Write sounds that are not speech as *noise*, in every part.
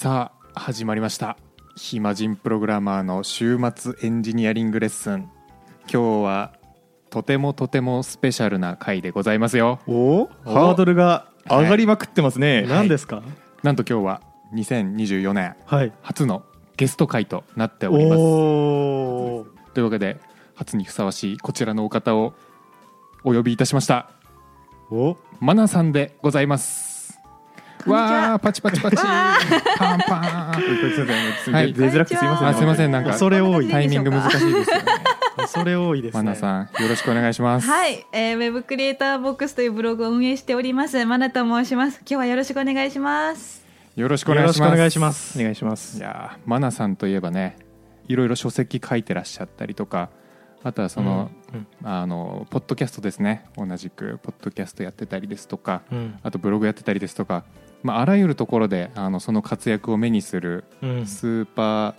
さあ始まりました。暇人プログラマーの週末エンジニアリングレッスン。今日はとてもとてもスペシャルな回でございますよ。お？ハードルが上がりまくってますね、何ですか？なんと今日は2024年はい。初のゲスト回となっております。おー。というわけで初にふさわしいこちらのお方をお呼びいたしました。お？マナさんでございますわーパチパチパチ。パンパン。はい。出づらくてすいません、あすいません。なんか恐れ多い。タイミング難しいですよね。恐れ多いですねマナさんよろしくお願いします。はい、えー、ウェブクリエイターボックスというブログを運営しております。マナと申します。今日はよろしくお願いします。よろしくお願いします。願いします。お願いします。いやーマナさんといえばねいろいろ書籍書いてらっしゃったりとかあとはその,、うん。あのポッドキャストですね。同じくポッドキャストやってたりですとかうん。あとブログやってたりですとか、まあ、あらゆるところであのその活躍を目にするうん。スーパー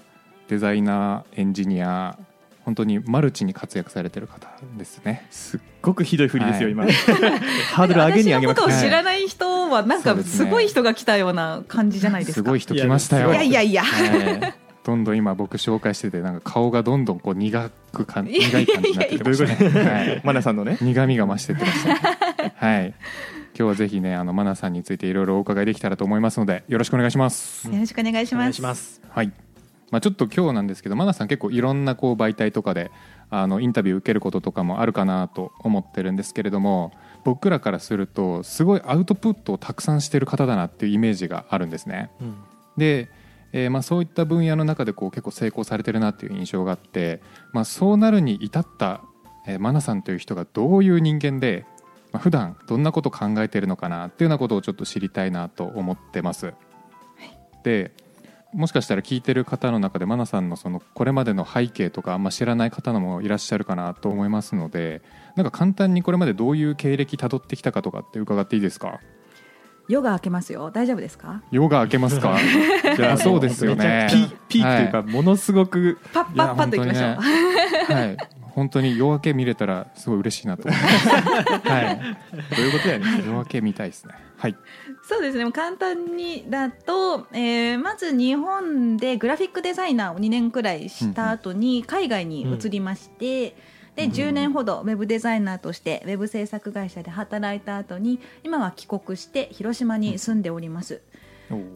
デザイナーエンジニア本当にマルチに活躍されてる方ですね。すっごくひどい振りですよ、はい。今。*laughs* ハードル上げに上げまくって私のことを知らない人はなんかすごい人が来たような感じじゃないですか。すごい人来ましたよ。いやいやいや。はい。どんどん今僕紹介しててなんか顔がどんどんこう苦くかんいやいやいや苦い感じになってきましたね。はい。マナさんのね。苦味が増してってました、ね、*laughs* はい。今日はぜひねあのマナさんについていろいろお伺いできたらと思いますのでよろしくお願いします。よろしくお願いします。しますはい、まあ、ちょっと今日なんですけどマナさん結構いろんなこう媒体とかであのインタビュー受けることとかもあるかなと思ってるんですけれども僕らからするとすごいアウトプットをたくさんしてる方だなっていうイメージがあるんですね。うん。で、えーまあ、そういった分野の中でこう結構成功されてるなっていう印象があって、まあ、そうなるに至った、えーマナさんという人がどういう人間で、まあ、普段どんなことを考えてるのかなっていうようなことをちょっと知りたいなと思ってます。でもしかしたら聞いてる方の中でマナさんのそのこれまでの背景とかあんま知らない方のもいらっしゃるかなと思いますのでなんか簡単にこれまでどういう経歴たどってきたかとかって伺っていいですか？ヨガ開けますよ。大丈夫ですか？ヨガ開けますか？じゃあそうですよね。ピピークというか、ものすごくパッパッパッといきましょう、ね。はい本当に夜明け見れたらすごい嬉しいなと思います。*laughs* はい。どういうことやねん。夜明け見たいですね。はい。そうですね。簡単にだと、えーまず日本でグラフィックデザイナーを2年くらいした後に海外に移りまして、で10年ほどウェブデザイナーとしてウェブ制作会社で働いた後に今は帰国して広島に住んでおります。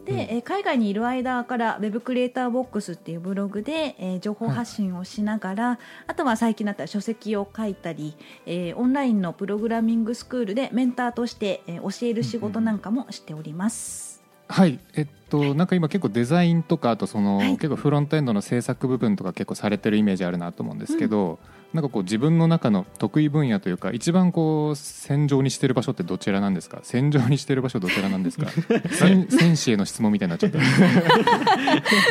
で、えー海外にいる間からウェブクリエイターボックスっていうブログで、えー情報発信をしながら、あとは最近だったら書籍を書いたり、えーオンラインのプログラミングスクールでメンターとして、えー教える仕事なんかもしております。はいえっとなんか今結構デザインとかあとその、はい。結構フロントエンドの制作部分とか結構されてるイメージあるなと思うんですけど、なんかこう自分の中の得意分野というか一番こう戦場にしてる場所ってどちらなんですか？戦場にしてる場所どちらなんですか？*laughs* 戦戦士への質問みたいになっちゃった。*laughs*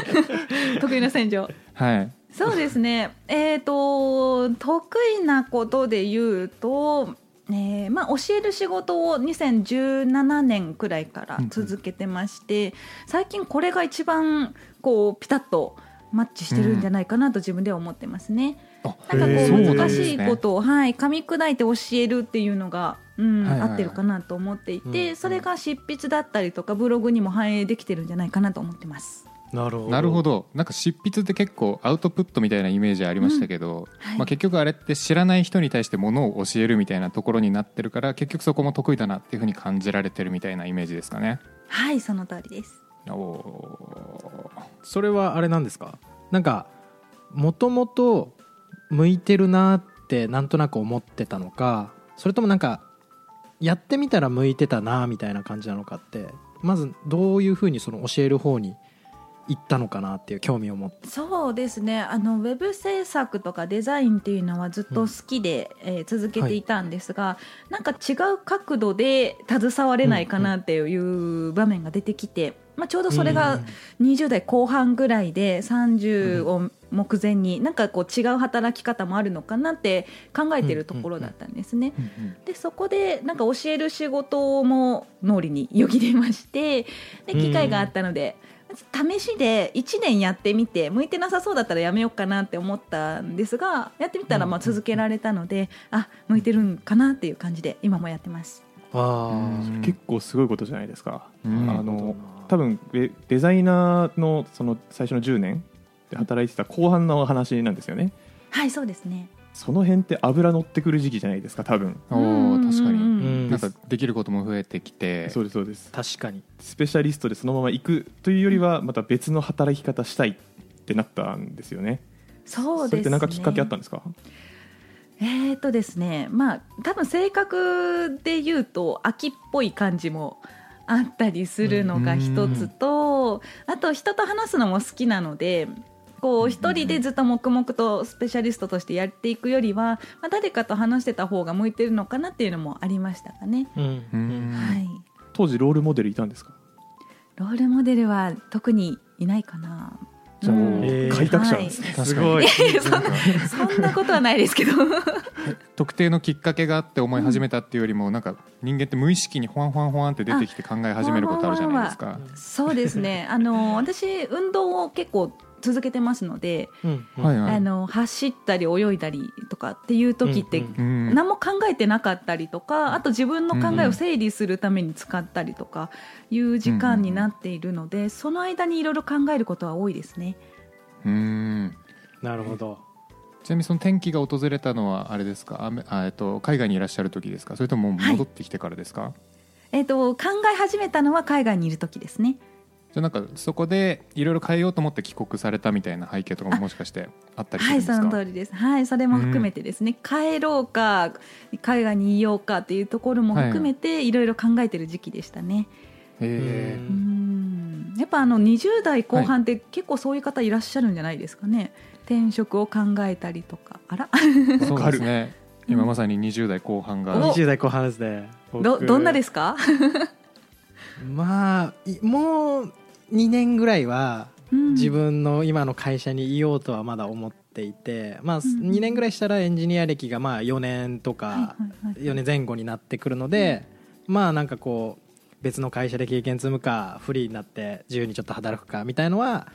得意な戦場。はい。そうですね。えっ、と得意なことで言うとえーまあ、教える仕事を2017年くらいから続けてまして、最近これが一番こうピタッとマッチしてるんじゃないかなと自分では思ってますね。あなんかこう難しいことを、はい、噛み砕いて教えるっていうのが、うんはいはいはい合ってるかなと思っていて、うんそれが執筆だったりとかブログにも反映できてるんじゃないかなと思ってます。なるほど。なるほど。なんか執筆って結構アウトプットみたいなイメージありましたけど、はい。まあ、結局あれって知らない人に対してものを教えるみたいなところになってるから結局そこも得意だなっていうふうに感じられてるみたいなイメージですかね。はいその通りです。おー。それはあれなんですか？なんかもともと向いてるなってなんとなく思ってたのかそれともなんかやってみたら向いてたなみたいな感じなのかってまずどういうふうにその教える方に行ったのかなっていう興味を持って。そうですね。あのウェブ制作とかデザインっていうのはずっと好きで、えー続けていたんですが、なんか違う角度で携われないかなっていう場面が出てきて、まあ、ちょうどそれが20代後半ぐらいで30を目前になんかこう違う働き方もあるのかなって考えてるところだったんですね。でそこでなんか教える仕事も脳裏によぎれましてで機会があったので、試しで1年やってみて向いてなさそうだったらやめようかなって思ったんですがやってみたらまあ続けられたので、あ向いてるんかなっていう感じで今もやってます。あうん。結構すごいことじゃないですか、うん。あの多分デデザイナーのその最初の10年で働いてた後半の話なんですよね。はいそうですねその辺って油乗ってくる時期じゃないですか多分。おー確かに、なんかできることも増えてきて。そうですそうです。確かに。スペシャリストでそのまま行くというよりはまた別の働き方したいってなったんですよね。そうですね。れって何かきっかけあったんですか？えーとですね。まあ多分性格で言うと秋っぽい感じもあったりするのが一つと、あと人と話すのも好きなのでこう一人でずっと黙々とスペシャリストとしてやっていくよりは、まあ、誰かと話してた方が向いてるのかなっていうのもありましたかね。うん。うん。はい。当時ロールモデルいたんですか？ロールモデルは特にいないかな。じゃあえー開拓者なんですね、確かに。すごい。そんなことはないですけど。*laughs* 特定のきっかけがあって思い始めたっていうよりも、なんか人間って無意識にほわんほわんほわんって出てきて考え始めることあるじゃないですか。そうですね。あの私運動を結構続けてますので、あの走ったり泳いだりとかっていう時って、何も考えてなかったりとかあと自分の考えを整理するために使ったりとかいう時間になっているので、その間にいろいろ考えることは多いですね。うん。なるほど。ちなみにその転機が訪れたのはあれですか？あえっと、海外にいらっしゃる時ですか？それとも戻ってきてからですか、えっと考え始めたのは海外にいる時ですね。じゃあなんかそこでいろいろ変えようと思って帰国されたみたいな背景とかももしかしてあったりすはい、るんですか、その通りです。はい、それも含めてですね、帰ろうか、海外にいようかっていうところも含めて、い。ろいろ考えてる時期でしたね。へううん。ん、やっぱあの20代後半って結構そういう方いらっしゃるんじゃないですかね。転職を考えたりとか、あら、えそうですね。今まさに20代後半が。お20代後半ですねどどんなですすか？*laughs* まあいもう2年ぐらいはうん。自分の今の会社にいようとはまだ思っていて、まあ、うん2年ぐらいしたらエンジニア歴がまあ4年とかはいはいはい4年前後になってくるので、まあなんかこう別の会社で経験積むかフリーになって自由にちょっと働くかみたいのは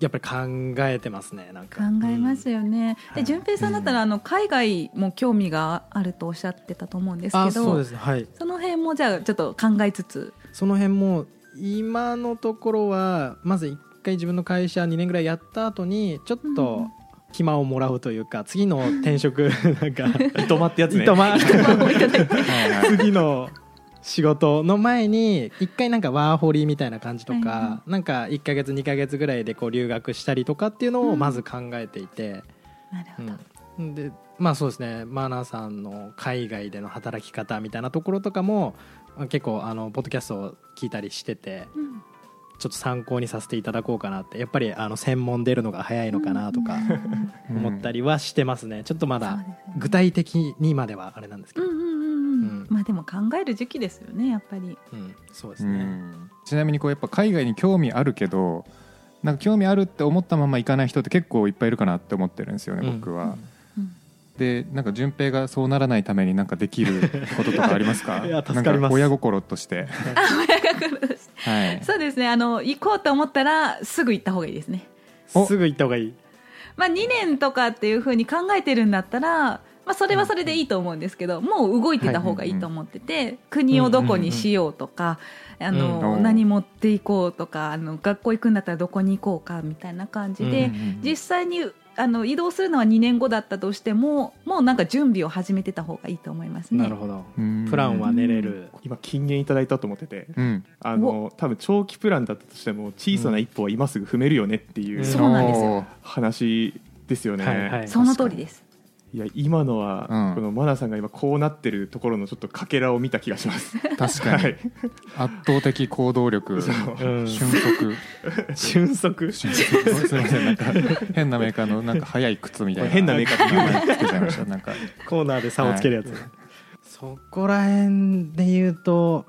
やっぱり考えてますね考か。えますよね。はい。で、順平さんだったらあの海外も興味があるとおっしゃってたと思うんですあけど、そうです。ねはい。その辺もじゃあちょっと考えつつ、その辺も今のところはまず一回自分の会社2年ぐらいやった後にちょっと暇をもらうというか次の転職 *laughs* なんか糸間ってやつね。糸間 *laughs* 次の仕事の前に一回なんかワーホリみたいな感じとかなんか1か月2か月ぐらいでこう留学したりとかっていうのをまず考えていて、なるほど。うん。でまあそうですね。マーナーさんの海外での働き方みたいなところとかも結構あのポッドキャストを聞いたりしててうんちょっと参考にさせていただこうかなって。やっぱりあの専門出るのが早いのかなとかうん。思ったりはしてますね。ちょっとまだ具体的にまではあれなんですけど、まあでも考える時期ですよねやっぱり。うん。そうですうね、ん。ちなみにこうやっぱ海外に興味あるけどなんか興味あるって思ったまま行かない人って結構いっぱいいるかなって思ってるんですよね、うん。僕は。うんでなんか順平がそうならないためになんかできる *laughs* こととかありますか？いや助かります。なんか親心として、*laughs* はい、そうですね。あの行こうと思ったらすぐ行った方がいいですね。お。すぐ行った方がいい。まあ2年とかっていうふうに考えてるんだったらまあ、それはそれでいいと思うんですけど、もう動いてた方がいいと思ってて、国をどこにしようとか、あのうん何持っていこうとかあの学校行くんだったらどこに行こうかみたいな感じで、うん。実際にあの移動するのは2年後だったとしてももうなんか準備を始めてた方がいいと思いますね。なるほど。うん。プランは練れる。今金言いただいたと思っててうん。あの多分長期プランだったとしても小さな一歩は今すぐ踏めるよねっていううんそうなんですよ。話ですよね、はいはい。その通りです。いや今のは、うん。このマナさんが今こうなってるところのちょっとかけらを見た気がします。確かに。はい。圧倒的行動力そう。うん瞬足。瞬足？瞬足。すみません。なんか変なメーカーのなんか速い靴みたいな。変なメーカーって言うな名前つけちゃいました。なんか。コーナーで差をつけるやつ、そこら辺で言うと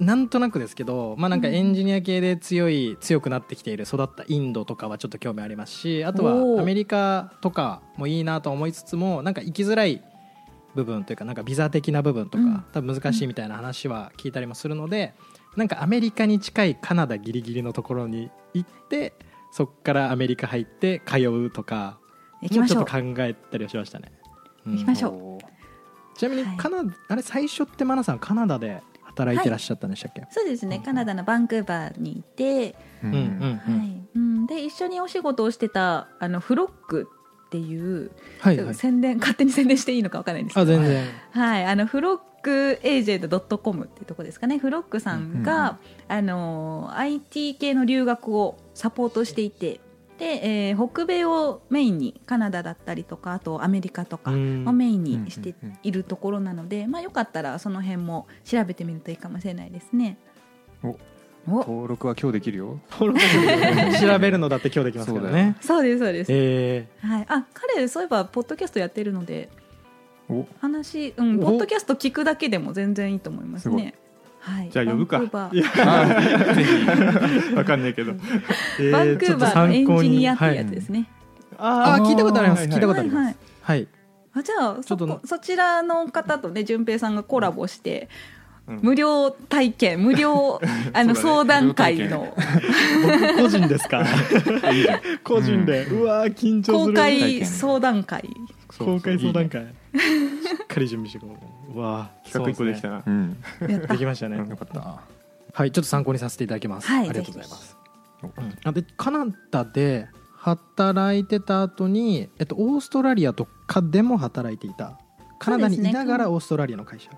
なんとなくですけど、まあ、なんかエンジニア系で強い強くなってきている育ったインドとかはちょっと興味ありますしあとはアメリカとかもいいなと思いつつもなんか行きづらい部分というかなんかビザ的な部分とか、うん。多分難しいみたいな話は聞いたりもするのでなんかアメリカに近いカナダギリギリのところに行ってそこからアメリカ入って通うとかもちょっと考えたりはしましたね。うん。行きましょう。ちなみにはいカナダ、あれ最初ってマナさんカナダで働いてらっしゃったんでしたっけ、そうですね。カナダのバンクーバーにいて、うん。うんうんうん。はい。うん、で一緒にお仕事をしてたあのフロックっていう、はいはい。宣伝勝手に宣伝していいのかわからないんですけど。あ全然。はい、あのフロックエージェント .com っていうとこですかね。フロックさんが、あの IT 系の留学をサポートしていてで、えー北米をメインにカナダだったりとかあとアメリカとかをうん。メインにしているところなので、まあ、よかったらその辺も調べてみるといいかもしれないですね。おお。登録は今日できるよ。*laughs* 調べるのだって今日できますからね。そうですそうです、えはい、あ彼そういえばポッドキャストやってるのでお。話、うん、お。ポッドキャスト聞くだけでも全然いいと思いますね。はい、じゃあ呼ぶか。バン *laughs* わかんないけど。ーバンクーバーのエンジニアっていうやつですね。ああ聞いたことありますはい。聞いたことあります。はいはい。はい。あじゃあそこそちらの方とね順平さんがコラボして、うん。無料体験無料 *laughs* あの、相談会の。僕個人ですか？*laughs* 個人で、うわー緊張する。公開相談会。公開相談会しっかり準備してこう。うわー企画一個できたな。うん。できましたね、よかった。はいちょっと参考にさせていただきます、はい。ありがとうございます。あでカナダで働いてた後にえっとオーストラリアとかでも働いていた。カナダにいながらオーストラリアの会社、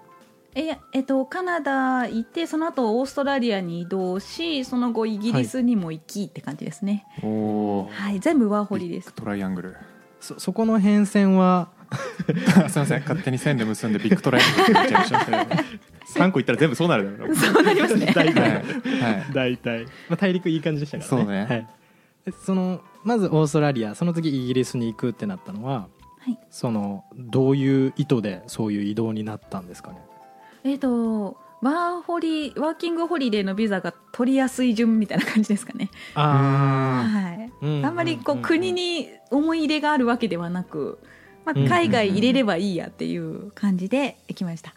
ええっとカナダ行ってその後オーストラリアに移動しその後イギリスにも行きって感じですね。おおはい、全部ワーホリです。トライアングル。そそこの変遷はあ *laughs* すいません。勝手に線で結んでビッグトライアングルって言っちゃいました3個いったら全部そうなるだろう。そうなりますね。*laughs* 大体。はい。はい。大体、まあ、大陸いい感じでしたからね。そうね。はい、でそのまずオーストラリアその次イギリスに行くってなったのははい。そのどういう意図でそういう移動になったんですかね？えっ、とワーホリワーキングホリデーのビザが取りやすい順みたいな感じですかね。あはい。うんあんまりこううん国に思い入れがあるわけではなく、まうんあ、海外入れればいいやっていう感じで行きました。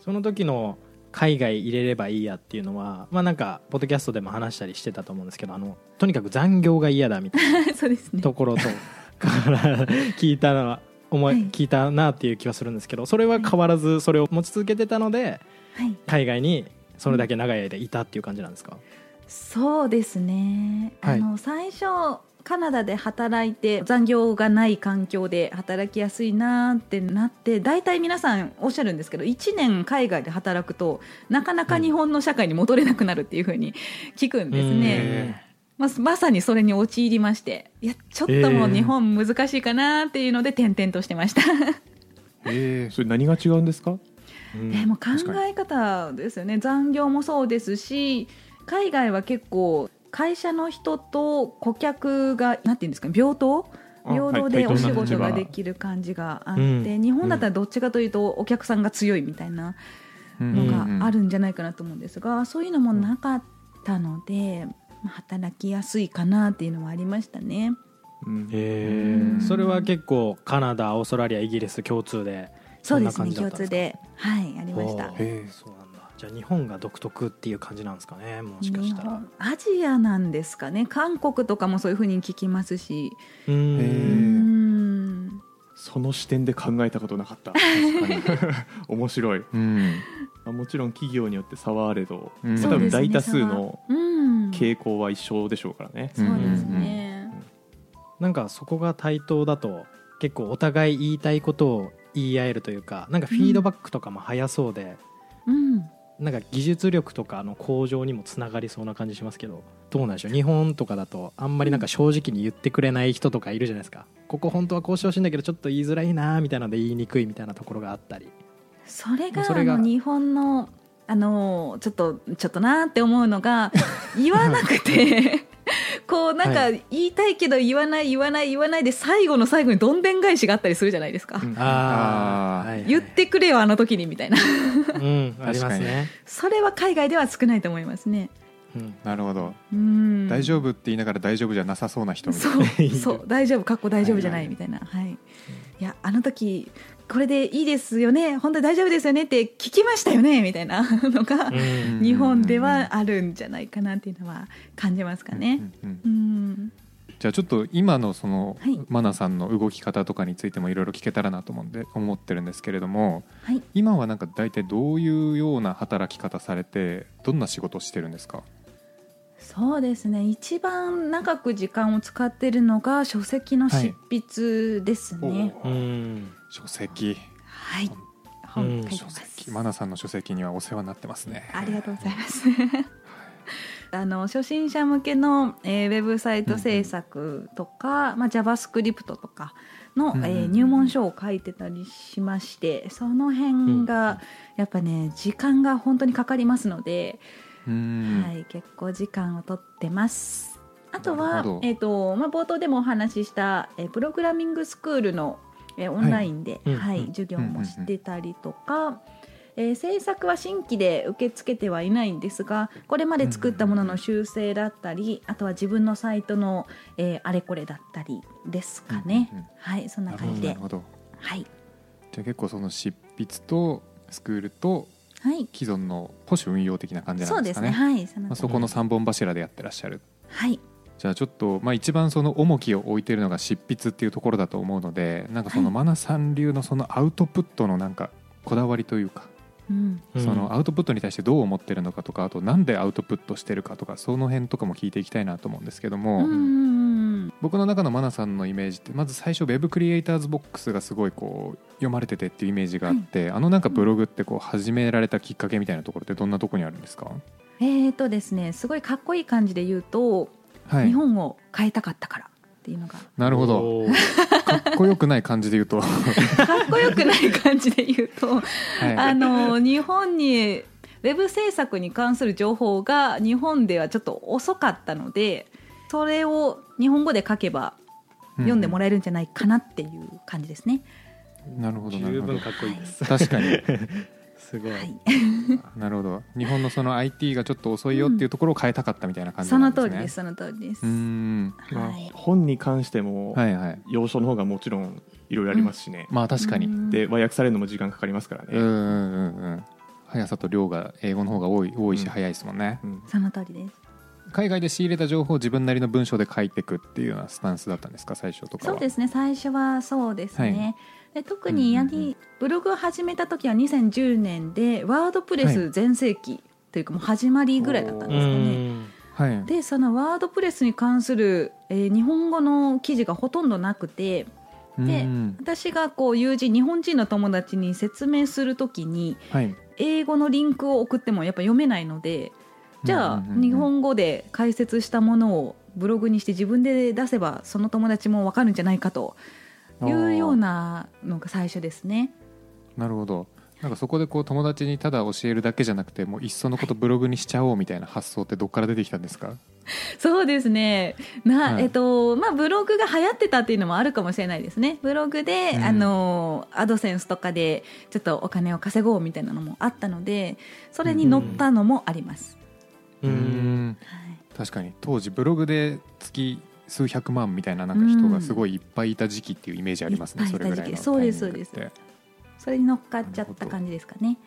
その時の海外入れればいいやっていうのはまあなんかポッドキャストでも話したりしてたと思うんですけどあのとにかく残業が嫌だみたいな *laughs* そうですね。ところとから聞いたのは思い、はい聞いたなっていう気はするんですけどそれは変わらずそれを持ち続けてたのではい。海外にそれだけ長い間いたっていう感じなんですか、そうですね。はいあの最初カナダで働いて残業がない環境で働きやすいなってなって大体皆さんおっしゃるんですけど1年海外で働くとなかなか日本の社会に戻れなくなるっていうふうに聞くんですうん。ね。えまあ、まさにそれに陥りましていやちょっともう日本難しいかなっていうので転々としてました、ーえー。*laughs* それ何が違うんですか？うん。えもう考え方ですよね。残業もそうですし海外は結構会社の人と顧客がなんていうんですかね平等あ平等はいでお仕事ができる感じがあって、うん。日本だったらどっちかというとお客さんが強いみたいなのがあるんじゃないかなと思うんですが、そういうのもなかったので、まあ働きやすいかなっていうのはありましたね。えそれは結構カナダオーストラリアイギリス共通でそうですねそんな感じだったんですか？共通で。はいありました。えそうなんだじゃあ日本が独特っていう感じなんですかねもしかしたら。アジアなんですかね。韓国とかもそういうふうに聞きますし。うん。その視点で考えたことなかった。*laughs* 面白い、うん。まあ、もちろん企業によって差はあれど、うん。まあ多分大多数のうん。傾向は一緒でしょうからね、そうですね、なんかそこが対等だと結構お互い言いたいことを言い合えるというかなんかフィードバックとかも早そうで、うんなんか技術力とかの向上にもつながりそうな感じしますけどどうなんでしょう？日本とかだとあんまりなんか正直に言ってくれない人とかいるじゃないですか。ここ本当はこうしてほしいんだけどちょっと言いづらいなみたいなので言いにくいみたいなところがあったり。それがそれが日本のあのちょっとちょっとなって思うのが *laughs* 言わなくてこうなんかは言いたいけど言わない言わない言わないで最後の最後にどんでん返しがあったりするじゃないですか、うん。あー。はいはい。言ってくれよあの時にみたいな。うんありますね、それは海外では少ないと思いますね。うん、なるほど。うん。大丈夫って言いながら大丈夫じゃなさそうな人みたいな。そう。*laughs* そう。大丈夫。かっこ大丈夫じゃないはいはいみたいなはい、いやあの時これでいいですよね本当に大丈夫ですよねって聞きましたよねみたいな *laughs* のが、うん日本ではあるんじゃないかなっていうのは感じますかね。じゃあちょっと今のその、はい。マナさんの動き方とかについてもいろいろ聞けたらなと思うんで思ってるんですけれどもはい。今はなんか大体どういうような働き方されてどんな仕事をしてるんですか？そうですね。一番長く時間を使っているのが書籍の執筆ですね。うん。書籍。はい、うん。本書いて書ます籍マナさんの書籍にはお世話になってますね。ありがとうございます。*laughs* あの初心者向けの、えーウェブサイト制作とか、まあ、JavaScript とかの、うんうんうん。えー入門書を書いてたりしましてその辺がやっぱね時間が本当にかかりますので、はい、結構時間をとってます。あとはえーとまあ、冒頭でもお話しした、えープログラミングスクールの、えーオンラインで、うんはいうん授業もしてたりとか、えー制作は新規で受け付けてはいないんですがこれまで作ったものの修正だったりあとは自分のサイトの、えーあれこれだったりですかね、うんうんうん。はいそんな感じで。どなるほど。はい、じゃあ結構その執筆とスクールとはい、既存の保守運用的な感じなんですね。ですかね。はい。そのまあ、そこの3本柱でやってらっしゃる。はい。じゃあちょっと、まあ、一番その重きを置いてるのが執筆っていうところだと思うのでなんかそのはい。マナさん流のそのアウトプットのなんかこだわりというか、うん。うん。そのアウトプットに対してどう思ってるのかとかあとなんでアウトプットしてるかとかその辺とかも聞いていきたいなと思うんですけども、うんうんうん僕の中のマナさんのイメージってまず最初 Web クリエイターズボックスがすごいこう読まれててっていうイメージがあって、あのなんかブログってこう始められたきっかけみたいなところってどんなところにあるんですか、えーとですねすごいかっこいい感じで言うと、はい。日、本を変えたかったからっていうのが。なるほど。かっこよくない感じで言うと、はかっこよくない感じで言うとい、あの日本にウェブ制作に関する情報が日本ではちょっと遅かったのでそれを日本語で書けば読んでもらえるんじゃないかなっていう感じですね。なるほどなるほど。十分かっこいいです。確かに。*laughs* すごい。はい、*laughs* なるほど。日本のその IT がちょっと遅いよっていうところを変えたかったみたいな感じそなんですね。の通りですその通りです。うーんまあはい本に関してもはいはい。要所の方がもちろんいろいろありますしね、まあ確かに。うん。で和訳されるのも時間かかりますからね、うんうんうんうん。速さと量が英語の方が多い多いしうん。速いですもんね、うん。その通りです。海外で仕入れた情報を自分なりの文章で書いていくっていうようなスタンスだったんですか最初とかは？そうですね最初はそうですね、で特うんにやはうん。うんりブログを始めた時は2010年でワードプレス全盛期というかもう始まりぐらいだったんうですかね。ん。はい。でそのワードプレスに関する、えー日本語の記事がほとんどなくてでうん。私がこう友人日本人の友達に説明する時にはい。英語のリンクを送ってもやっぱ読めないのでじゃあ日本語で解説したものをブログにして自分で出せばその友達も分かるんじゃないかというようなのが最初ですね。なるほど。なんかそこでこう友達にただ教えるだけじゃなくてもういっそのことブログにしちゃおうみたいな発想ってどっから出てきたんですか？*laughs* そうですね。な、はい。えっとまあ、ブログが流行ってたっていうのもあるかもしれないですね。ブログで、うん。あのアドセンスとかでちょっとお金を稼ごうみたいなのもあったのでそれに乗ったのもあります、ううん。確かに当時ブログで月数百万みたいななんか人がすごいいっぱいいた時期っていうイメージありますね、それぐらいのそうですタイミングって。それに乗っかっちゃった感じですかね。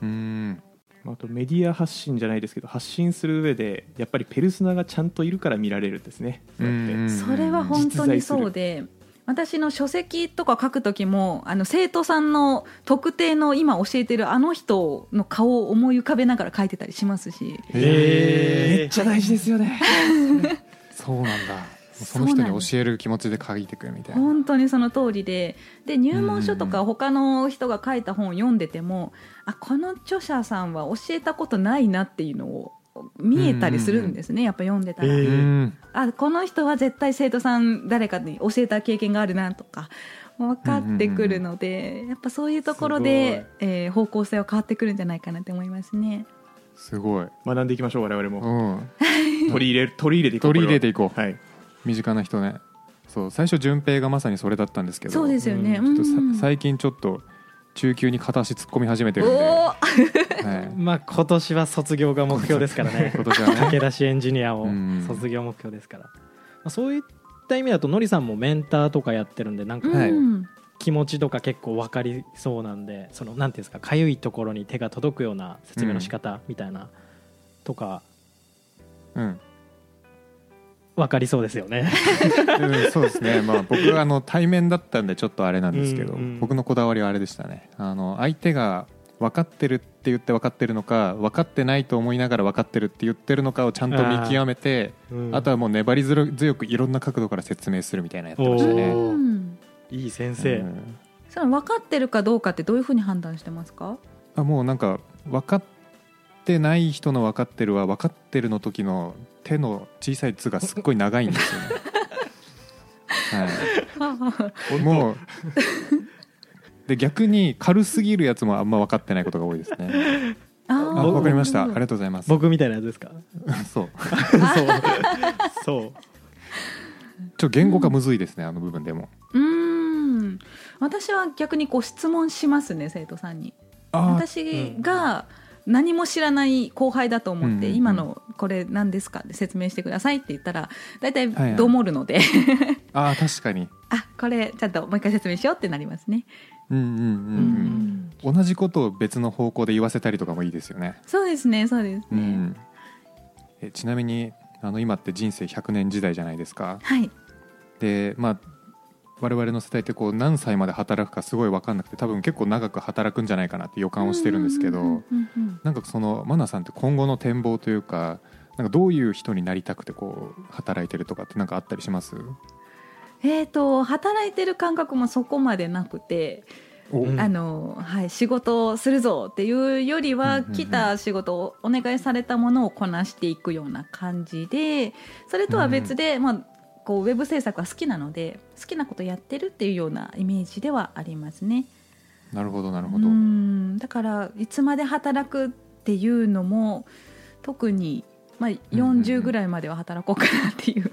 うーん。あとメディア発信じゃないですけど発信する上でやっぱりペルソナがちゃんといるから見られるんですね。そうやって。うんうんそれは本当にそうで私の書籍とか書く時もあの生徒さんの特定の今教えてるあの人の顔を思い浮かべながら書いてたりしますし。えー。めっちゃ大事ですよね。*laughs* そうなんだ。その人に教える気持ちで書いてくるみたいな。本当にその通りで。で入門書とか他の人が書いた本を読んでても、あこの著者さんは教えたことないなっていうのを見えたりするんですね、やっぱ読んでたら、えー。うんあこの人は絶対生徒さん誰かに教えた経験があるなとか分かってくるので、やっぱそういうところで、えー方向性は変わってくるんじゃないかなって思いますね。すごい、学んでいきましょう我々うもん、*laughs* 取り入れる取り入れていこう取り入れていこう。は。はい。身近な人ね。そう最初順平がまさにそれだったんですけど。そうですよね。ちょっとさうん。最近ちょっと中級に片足突っ込み始めてるんで、おはーい、*laughs* まあ今年は卒業が目標ですからね。*laughs* 今年はね。駆け出しエンジニアをうん。卒業目標ですから、まあ、そういった意味だとのりさんもメンターとかやってるんでなんかはい。うん気持ちとか結構分かりそうなんでそのなんていうんですかかゆいところに手が届くような説明の仕方みたいな、とかうん分かりそうですよね。うんそうですね、*laughs* まあ、僕はあの対面だったんでちょっとあれなんですけど、うんうん僕のこだわりはあれでしたね。あの相手が分かってるって言って分かってるのか分かってないと思いながら分かってるって言ってるのかをちゃんと見極めてうん。あとはもう粘り強くいろんな角度から説明するみたいなやってましたおね。いい先生、うん。その分かってるかどうかってどういうふうに判断してますか？あもうなんか分かってない人の分かってるは分かってるの時の手の小さい「つ」がすっごい長いんですよね。*laughs* はい、もうで逆に軽すぎるやつもあんま分かってないことが多いですね。ああー分かりました。ありがとうございます。僕みたいなやつですか？そう。そう *laughs* そうちょっと言語化むずいですね、あの部分でも。うーん私は逆にこう質問しますね生徒さんに私が何も知らない後輩だと思って、うんうんうん今のこれ何ですか？って説明してくださいって言ったら大体はいはいどもるので、*laughs* あー確かに。*laughs* あこれちゃんともう一回説明しようってなりますね、うんうんうんうん。同じことを別の方向で言わせたりとかもいいですよね。そうですねそうですね、うん。えちなみにあの今って人生100年時代じゃないですか。はいでまあ我々の世代ってこう何歳まで働くかすごい分かんなくて多分結構長く働くんじゃないかなって予感をしてるんですけど、なんかそのマナさんって今後の展望というかなんかどういう人になりたくてこう働いてるとかってなんかあったりします？えー、と働いてる感覚もそこまでなくて、あのはい、仕事をするぞっていうよりは、来た仕事をお願いされたものをこなしていくような感じでそれとは別で、まあ、こうウェブ制作は好きなので好きなことやってるっていうようなイメージではありますね。なるほどなるほうど。ん。だからいつまで働くっていうのも特に、まあ、うんうん40ぐらいまでは働こうかなっていう、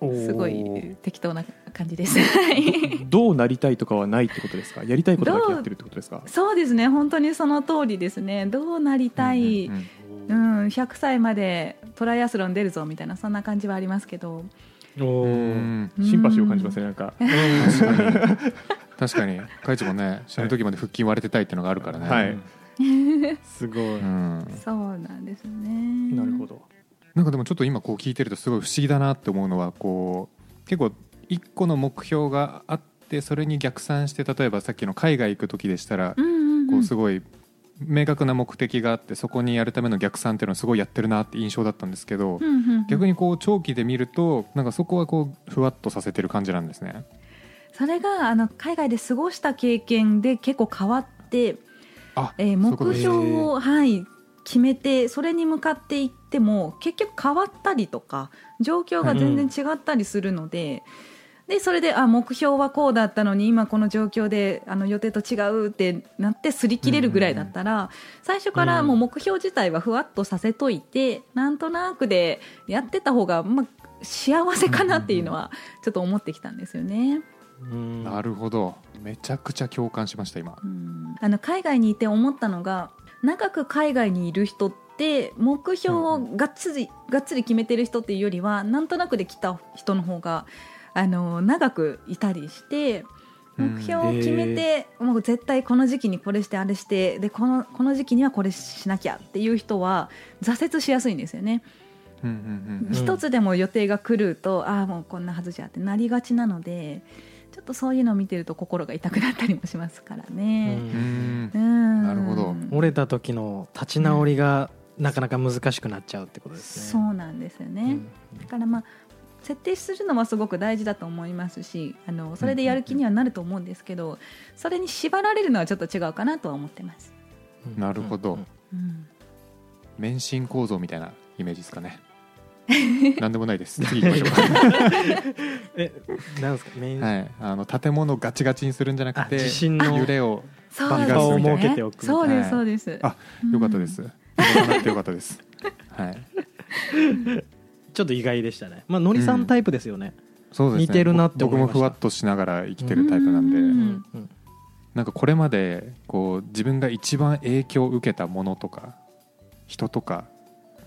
*laughs* すごい適当な感じです。はい *laughs* どうなりたいとかはないってことですか？やりたいことだけやってるってことですか？そうですね。本当にその通りですね。どうなりたい、うんううん。ん。100歳までトライアスロン出るぞみたいなそんな感じはありますけどシンパシーを感じますねなんか。確かに。確かに。カイチもね死ぬ時まで腹筋割れてたいっていうのがあるからね。はいすごい、うんそうなんですねなるほどなんかでもちょっと今こう聞いてるとすごい不思議だなって思うのはこう結構一個の目標があってそれに。逆算して例えばさっきの海外行く時でしたらこうすごい明確な目的があってそこにやるための逆算っていうのをすごいやってるなって印象だったんですけどうんうんうん逆にこう長期で見るとなんかそこはこうふわっとさせてる感じなんですね。それがあの海外で過ごした経験で結構変わって、あえー目標を、はい、決めてそれに向かっていっても結局変わったりとか状況が全然違ったりするので。でそれであ目標はこうだったのに今この状況であの予定と違うってなって擦り切れるぐらいだったら、最初からもう目標自体はふわっとさせといて、なんとなくでやってた方が、まあ、幸せかなっていうのはちょっと思ってきたんですよね。うん。なるほど。めちゃくちゃ共感しました今。うん。あの海外にいて思ったのが長く海外にいる人って目標をがっつり、がっつり決めてる人っていうよりはなんとなくで来た人の方があの長くいたりして目標を決めて、もう絶対この時期にこれしてあれしてでこのこの時期にはこれしなきゃっていう人は挫折しやすいんですよね。うんうんうん一つでも予定が来るとああもうこんなはずじゃってなりがちなのでちょっとそういうのを見てると心が痛くなったりもしますからうね。うん。んうん。なるほど。折れた時の立ち直りがなかなか難しくなっちゃうってことですね。そうなんですよね、だからまあ設定するのはすごく大事だと思いますしあのそれでやる気にはなると思うんですけどそれに縛られるのはちょっと違うかなとは思ってます、うん。なるほど。うん、免震構造みたいなイメージですかね。*laughs* なんでもないです。*laughs* 次行きましょう。か。えなんですか？メイン、はい、あの建物をガチガチにするんじゃなくあて地震の揺れをそうバッファーを設けておくそうですはい。そうです、あうんよかったです。ななってよかったです。はい。*laughs* ちょっと意外でしたね。まあのりさんタイプですよね。そうですね。似てるなって思いました僕もふわっとしながら生きてるタイプなんで、うんうんなんかこれまでこう自分が一番影響を受けたものとか人とか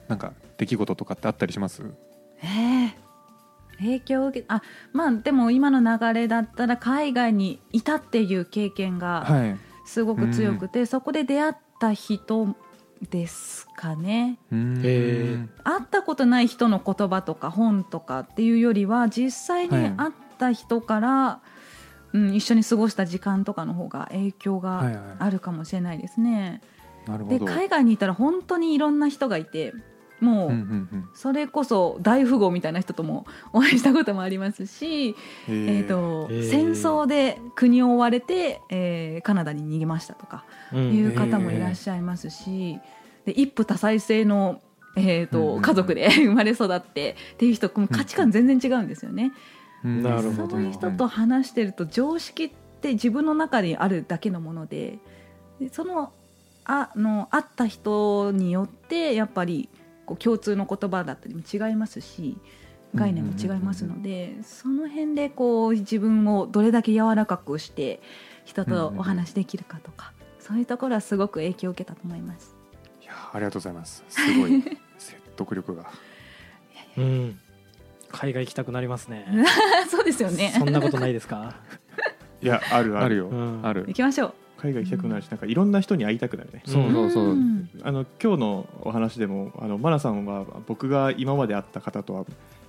なんか出来事とかってあったりします？ええ影響を受けあまあでも今の流れだったら海外にいたっていう経験がはい。すごく強くて、そこで出会った人ですかね。会ったことない人の言葉とか本とかっていうよりは実際にはい。会った人から、うん、一緒に過ごした時間とかの方が影響はいはい。があるかもしれないですね。でなるほど。海外にいたら本当にいろんな人がいてもう、それこそ大富豪みたいな人ともお会いしたこともありますし、うんえーと戦争で国を追われて、えーカナダに逃げましたとかうん。いう方もいらっしゃいますし、で一夫多妻制の、えーと家族で *laughs* 生まれ育ってっていう人価値観全然違うんですよね。うん。なるほど。そういう人と話してると常識って自分の中にあるだけのものででそのあの会った人によってやっぱりこう共通の言葉だったりも違いますし概念も違いますのでその辺でこう自分をどれだけ柔らかくして人とお話できるかとかそういうところはすごく影響を受けたと思います。いやありがとうございます。すごい。*laughs* 説得力が。うん。海外行きたくなりますね。*laughs* そうですよね。そんなことないですか？*laughs* いやあるあるあるよ。うん。ある。行きましょう。海外行きたくなるしなんかいろんな人に会いたくなるね。そうそうそう。うん。あの今日のお話でもあのマナさんは僕が今まで会った方とは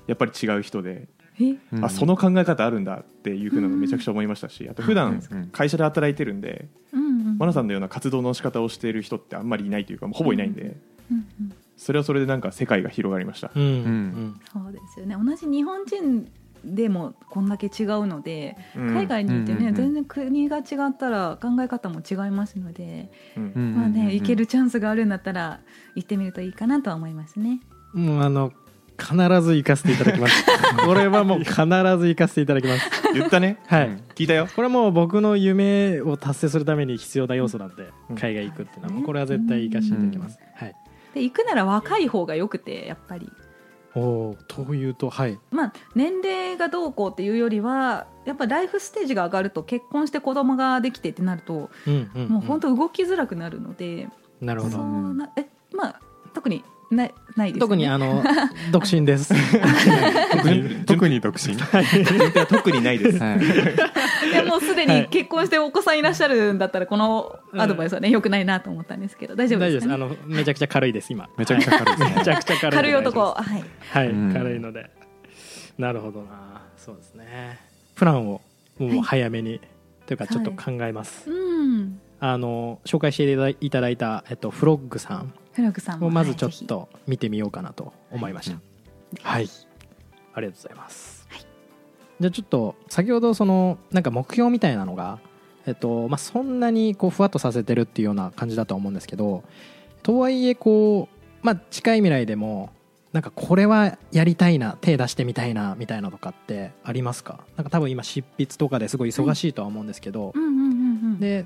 やっぱり違う人で、あその考え方あるんだっていうふうなのめちゃくちゃ思いましたしあと普段うん。会社で働いてるんで、うんうん。マナさんのような活動の仕方をしている人ってあんまりいないというかもうほぼいないんで、うんうんそれはそれでなんか世界が広がりました、うんうん。そうですよね。同じ日本人でもこんだけ違うので、うん。海外にいてね、うんうんうん。全然国が違ったら考え方も違いますので、うん。うんまあね、行けるうんチャンスがあるんだったら行ってみるといいかなとは思いますね。もうあの必ず行かせていただきます。*laughs* これはもう必ず行かせていただきます。言ったね。はい、うん。聞いたよ。これはもう僕の夢を達成するために必要な要素なんで、うん。海外行くっていうのは。もうこれは絶対行かせていただきます、はい。で行くなら若い方がよくてやっぱり、おおというとはい。まあ、年齢がどうこうっていうよりはやっぱライフステージが上がると結婚して子供ができてってなると、うんうん、もう本当動きづらくなるので、なるほど。そうなえまあ特にないないですよね。特にあの *laughs* 独身です。特に *laughs* 特に独身。特にないです。はい。い。やもうすではい。に結婚してお子さんいらっしゃるんだったらこのアドバイスはねよくないなと思ったんですけど大丈夫ですか、ね、夫です。あのめちゃくちゃ軽いです今。めちゃくちゃ軽いね。*laughs* めちゃくちゃ軽い軽い男。はい。はい、うん。軽いので。なるほどな。そうですね。プランをもう早めに、というかちょっと考えます、うん。あの紹介していただいいただいた、えっと、フロッグさんフラグさんもをまずちょっと見てみようかなと思いました。はい、ありがとうございます、はい。じゃあちょっと先ほどそのなんか目標みたいなのが、えっとまあ、そんなにこうふわっとさせてるっていうような感じだと思うんですけどとはいえこう、まあ、近い未来でもなんかこれはやりたいな手出してみたいなみたいなとかってありますか？なんか多分今執筆とかですごい忙しいとは思うんですけど、で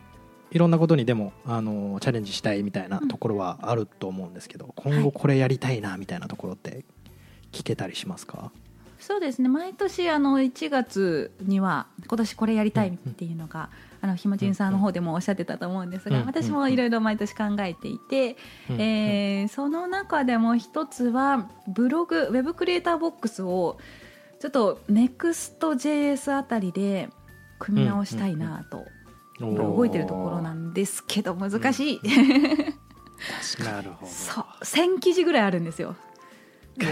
いろんなことにでもあのチャレンジしたいみたいなところはあると思うんですけど、今後これやりたいなみたいなところって聞けたりしますか、そうですね。毎年あの1月には今年これやりたいっていうのが、あのひもちんさんの方でもおっしゃってたと思うんですが、うん。私もいろいろ毎年考えていて、うん。えーその中でも一つはブログウェブクリエイターボックスをちょっと NEXTJS あたりで組み直したいなと、動いてるところなんですけど難しい、なるほど。そう。1000記事ぐらいあるんですよ。*laughs*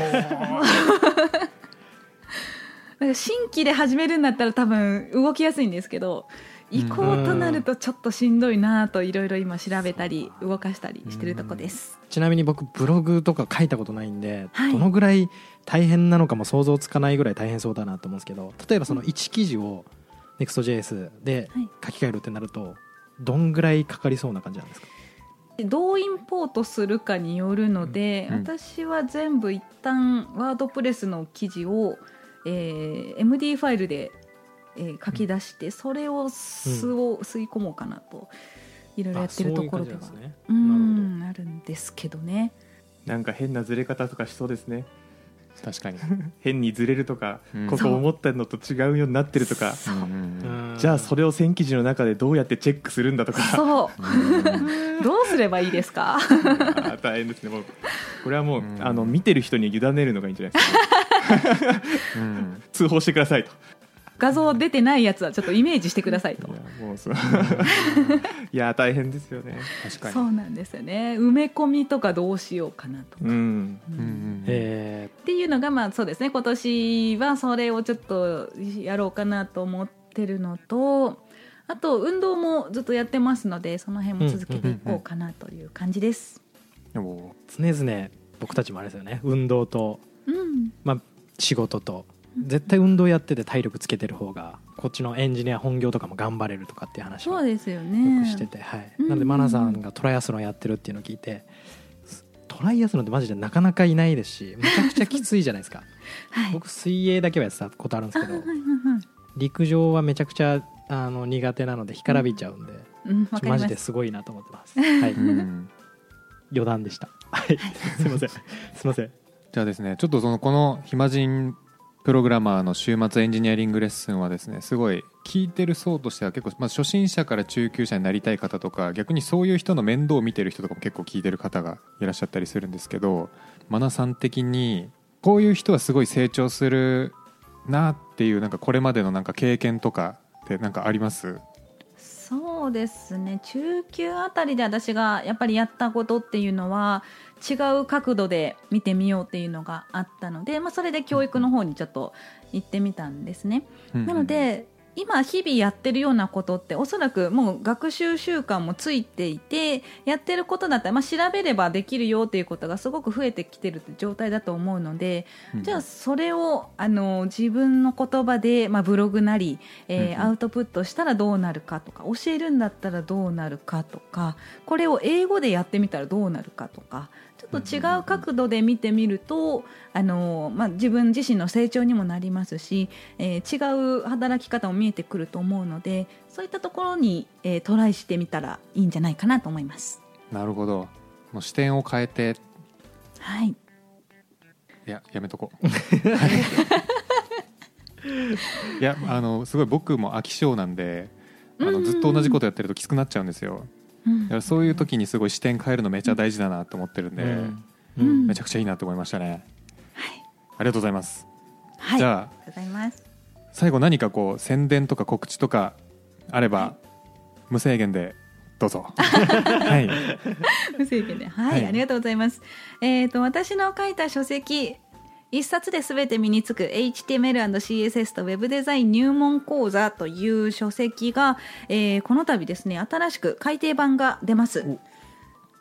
新規で始めるんだったら多分動きやすいんですけど行こうとなるとちょっとしんどいなといろいろ今調べたり動かしたりしてるとこです。ちなみに僕ブログとか書いたことないんで、はい。どのぐらい大変なのかも想像つかないぐらい大変そうだなと思うんですけど例えばその1記事を NEXTJS ではい。書き換えるってなるとどんぐらいかかりそうな感じなんですか？どうインポートするかによるので、うん。私は全部一旦ワードプレスの記事を、えー MD ファイルで、えー書き出してそれを吸を吸い込もうかなといろいろやってるところではあるんですけどね。なんか変なずれ方とかしそうですね確かに。*laughs* 変にずれるとか、うん。ここ思ったのと違うようになってるとか。じゃあそれを線記事の中でどうやってチェックするんだとか。そう。うん。どうすればいいですか？大変ですねもうこれはもう、うん。あの見てる人に委ねるのがいいんじゃないですか。うん。*laughs* 通報してくださいと画像出てないやつはちょっとイメージしてくださいと。いやもうそう。*laughs* いや大変ですよね。確かに。そうなんですよね。埋め込みとかどうしようかなとか、うん。うん。うん。えっていうのがまあそうですね。今年はそれをちょっとやろうかなと思ってるのとあと運動もずっとやってますのでその辺も続けていこうかなという感じです。おーー常々僕たちもあれですよね。運動と、うん、まあ、仕事と絶対運動やってて体力つけてる方がこっちのエンジニア本業とかも頑張れるとかっていう話をよそうですよね。くしてて、はい、うん。なんでマナさんがトライアスロンやってるっていうのを聞いてトライアスロンってマジでなかなかいないですしめちゃくちゃきついじゃないですか。*laughs* はい。僕水泳だけはやってたことあるんですけどあはいはいはい。陸上はめちちゃくちゃあの苦手なので干からびちゃうんで、うん、マジ。ですごいなと思ってます、はい、うん。余談でした。はい。*laughs* すいません。すいません。じゃあですねちょっとそのこの暇人プログラマーの週末エンジニアリングレッスンはですねすごい聞いてる層としては結構、まあ、初心者から中級者になりたい方とか逆にそういう人の面倒を見てる人とかも結構聞いてる方がいらっしゃったりするんですけどマナさん的にこういう人はすごい成長するなっていうなんかこれまでのなんか経験とかってなんかあります？そうですね中級あたりで私がやっぱりやったことっていうのは違う角度で見てみようっていうのがあったので、まあ、それで教育の方にちょっと行ってみたんですね。なので今日々やってるようなことっておそらくもう学習習慣もついていてやってることだったら、まあ、調べればできるよっていうことがすごく増えてきてるって状態だと思うので、うん。じゃあそれをあの自分の言葉で、まあ、ブログなり、えーうんうん。アウトプットしたらどうなるかとか教えるんだったらどうなるかとかこれを英語でやってみたらどうなるかとかちょっと違う角度で見てみると、あのまあ、自分自身の成長にもなりますし、えー違う働き方も見えてくると思うのでそういったところに、えートライしてみたらいいんじゃないかなと思います。なるほど。もう視点を変えて。はい、いややめとこう。い。やあのすごい僕も飽き性なんであのずっと同じことやってるときつくなっちゃうんですよ。うんだからそういう時にすごい視点変えるのめちゃ大事だなと思ってるんで、うん。うん。めちゃくちゃいいなと思いましたね、ありがとうございます、はい、じゃあありがとうございます。最後何かこう宣伝とか告知とかあれば、無制限でどうぞ。*laughs* はい。無制限で、はい、はい。ありがとうございます。えっ、と私の書いた書籍一冊で全て身につく HTML&CSS と Web デザイン入門講座という書籍が、えーこの度ですね新しく改訂版が出ます。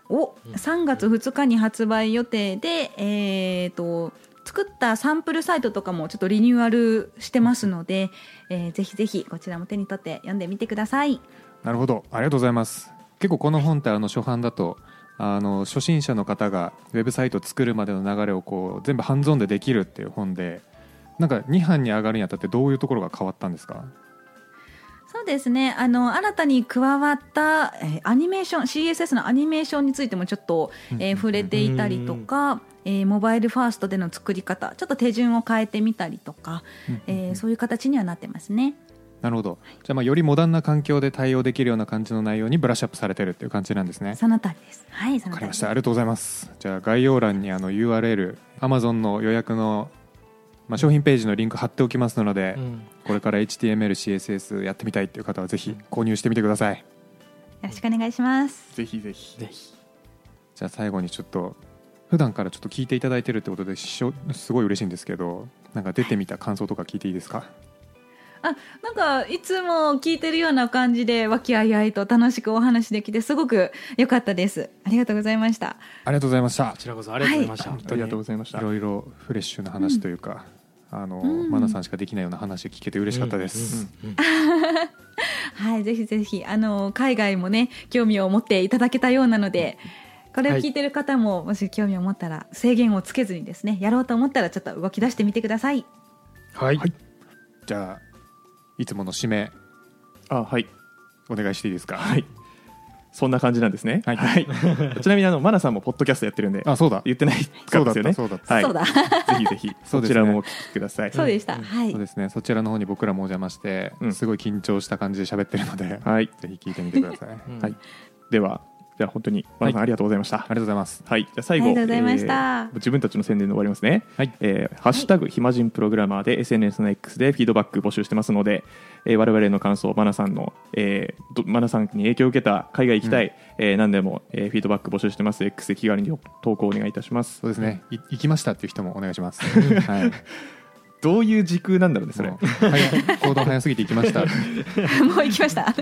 お3月2日に発売予定で、えー、と作ったサンプルサイトとかもちょっとリニューアルしてますので、えーぜひぜひこちらも手に取って読んでみてください。なるほどありがとうございます結構この本ってあの初版だとあの初心者の方がウェブサイトを作るまでの流れをこう全部ハンズオンでできるっていう本でなんか2版に上がるにあたってどういうところが変わったんですか？そうですね。あの新たに加わった、えーアニメーション CSS のアニメーションについてもちょっと、えー触れていたりとか、えーモバイルファーストでの作り方ちょっと手順を変えてみたりとか、えーそういう形にはなってますね。なるほど。じゃあまあよりモダンな環境で対応できるような感じの内容にブラッシュアップされてるっていう感じなんですね。その通りです。はい、そわかりまし。た。ありがとうございます。じゃあ概要欄にあの URL Amazon の予約の、まあ、商品ページのリンク貼っておきますので、うん。これから HTML、CSS やってみたいっていう方はぜひ購入してみてください。よろしくお願いします。ぜひぜひ。ぜひ。じゃあ最後にちょっと普段からちょっと聞いていただいてるってことでしょすごい嬉しいんですけどなんか出てみた感想とか聞いていいですか？あなんかいつも聞いてるような感じで和気あいあいと楽しくお話できてすごく良かったです。ありがとうございました。ありがとうございました。こちらこそありがとうございました、はい。ありがとうございました。いろいろフレッシュな話というか、あの、うん。マナさんしかできないような話聞けて嬉しかったです、うん。うん。はい、ぜひぜひあの海外もね興味を持っていただけたようなので。これを聞いてる方も、もし興味を持ったら制限をつけずにですねやろうと思ったらちょっと動き出してみてください。はい、はい。じゃあいつもの締め。あはい。お願いしていいですか？はい。そんな感じなんですね。はい。*laughs* ちなみにあのマナさんもポッドキャストやってるんであそうだ。言ってないそうだっかですよね。たそうだった、はい。そうだ。ぜひぜひ *laughs* そちらもお聞きください。そうでした、はい。そうですね。そちらの方に僕らもお邪魔して、うん。すごい緊張した感じで喋ってるので、はい。*laughs* ぜひ聞いてみてください。うん。はい。ではじゃあ本当にマナさん、ありがとうございました。ありがとうございます。はい、じゃあ最後ありがとうございました。えー自分たちの宣伝で終わりますね。はい。えーハッシュタグ暇人プログラマーで SNS の X でフィードバック募集してますので、えー我々の感想、マナさんの、えーどマナさんに影響を受けた海外行きたい、えー何でも、えーフィードバック募集してます。X で気軽に投稿お願いいたします。そう。ですね。い行きましたっていう人もお願いします。*laughs* はい。どういう時空なんだろうね、それ。行動早すぎて行きました。は *laughs* いもう行きました。はい、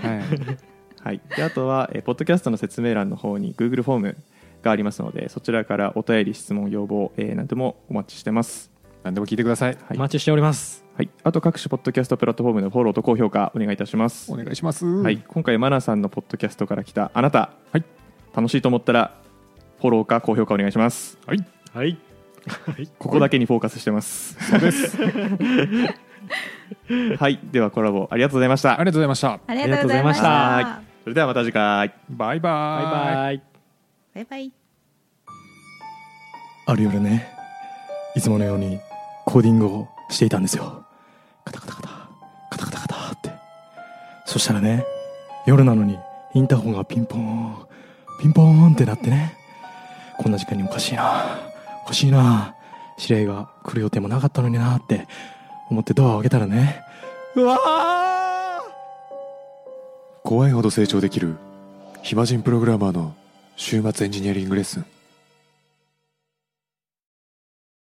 であとは、えーポッドキャストの説明欄の方に Google フォームがありますので、そちらからお便り、質問、要望、えー何でもお待ちしてます。何でも聞いてください。はい。お待ちしております。はい、あと各種ポッドキャストプラットフォームのフォローと高評価お願いいたします。お。願いします。はい、今回マナさんのポッドキャストから来たあなた、はい。楽しいと思ったらフォローか高評価お願いします。はい。はい。ここだけにフォーカスしてます。そうです。*laughs* はい、ではコラボありがとうございました。ありがとうございました。ありがとうございましたそれではまた次回。バイバイ。バイバイ。バイバイ。ある夜ねいつものようにコーディングをしていたんですよ。カタカタカタ。カタカタカタって。そしたらね夜なのにインターホンがピンポーンピンポーンってなってね。こんな時間におかしいな。おかしいな。知り合いが来る予定もなかったのになって思ってドアを開けたらねうわー怖いほど成長できる暇人プログラマーの週末エンジニアリングレッスン。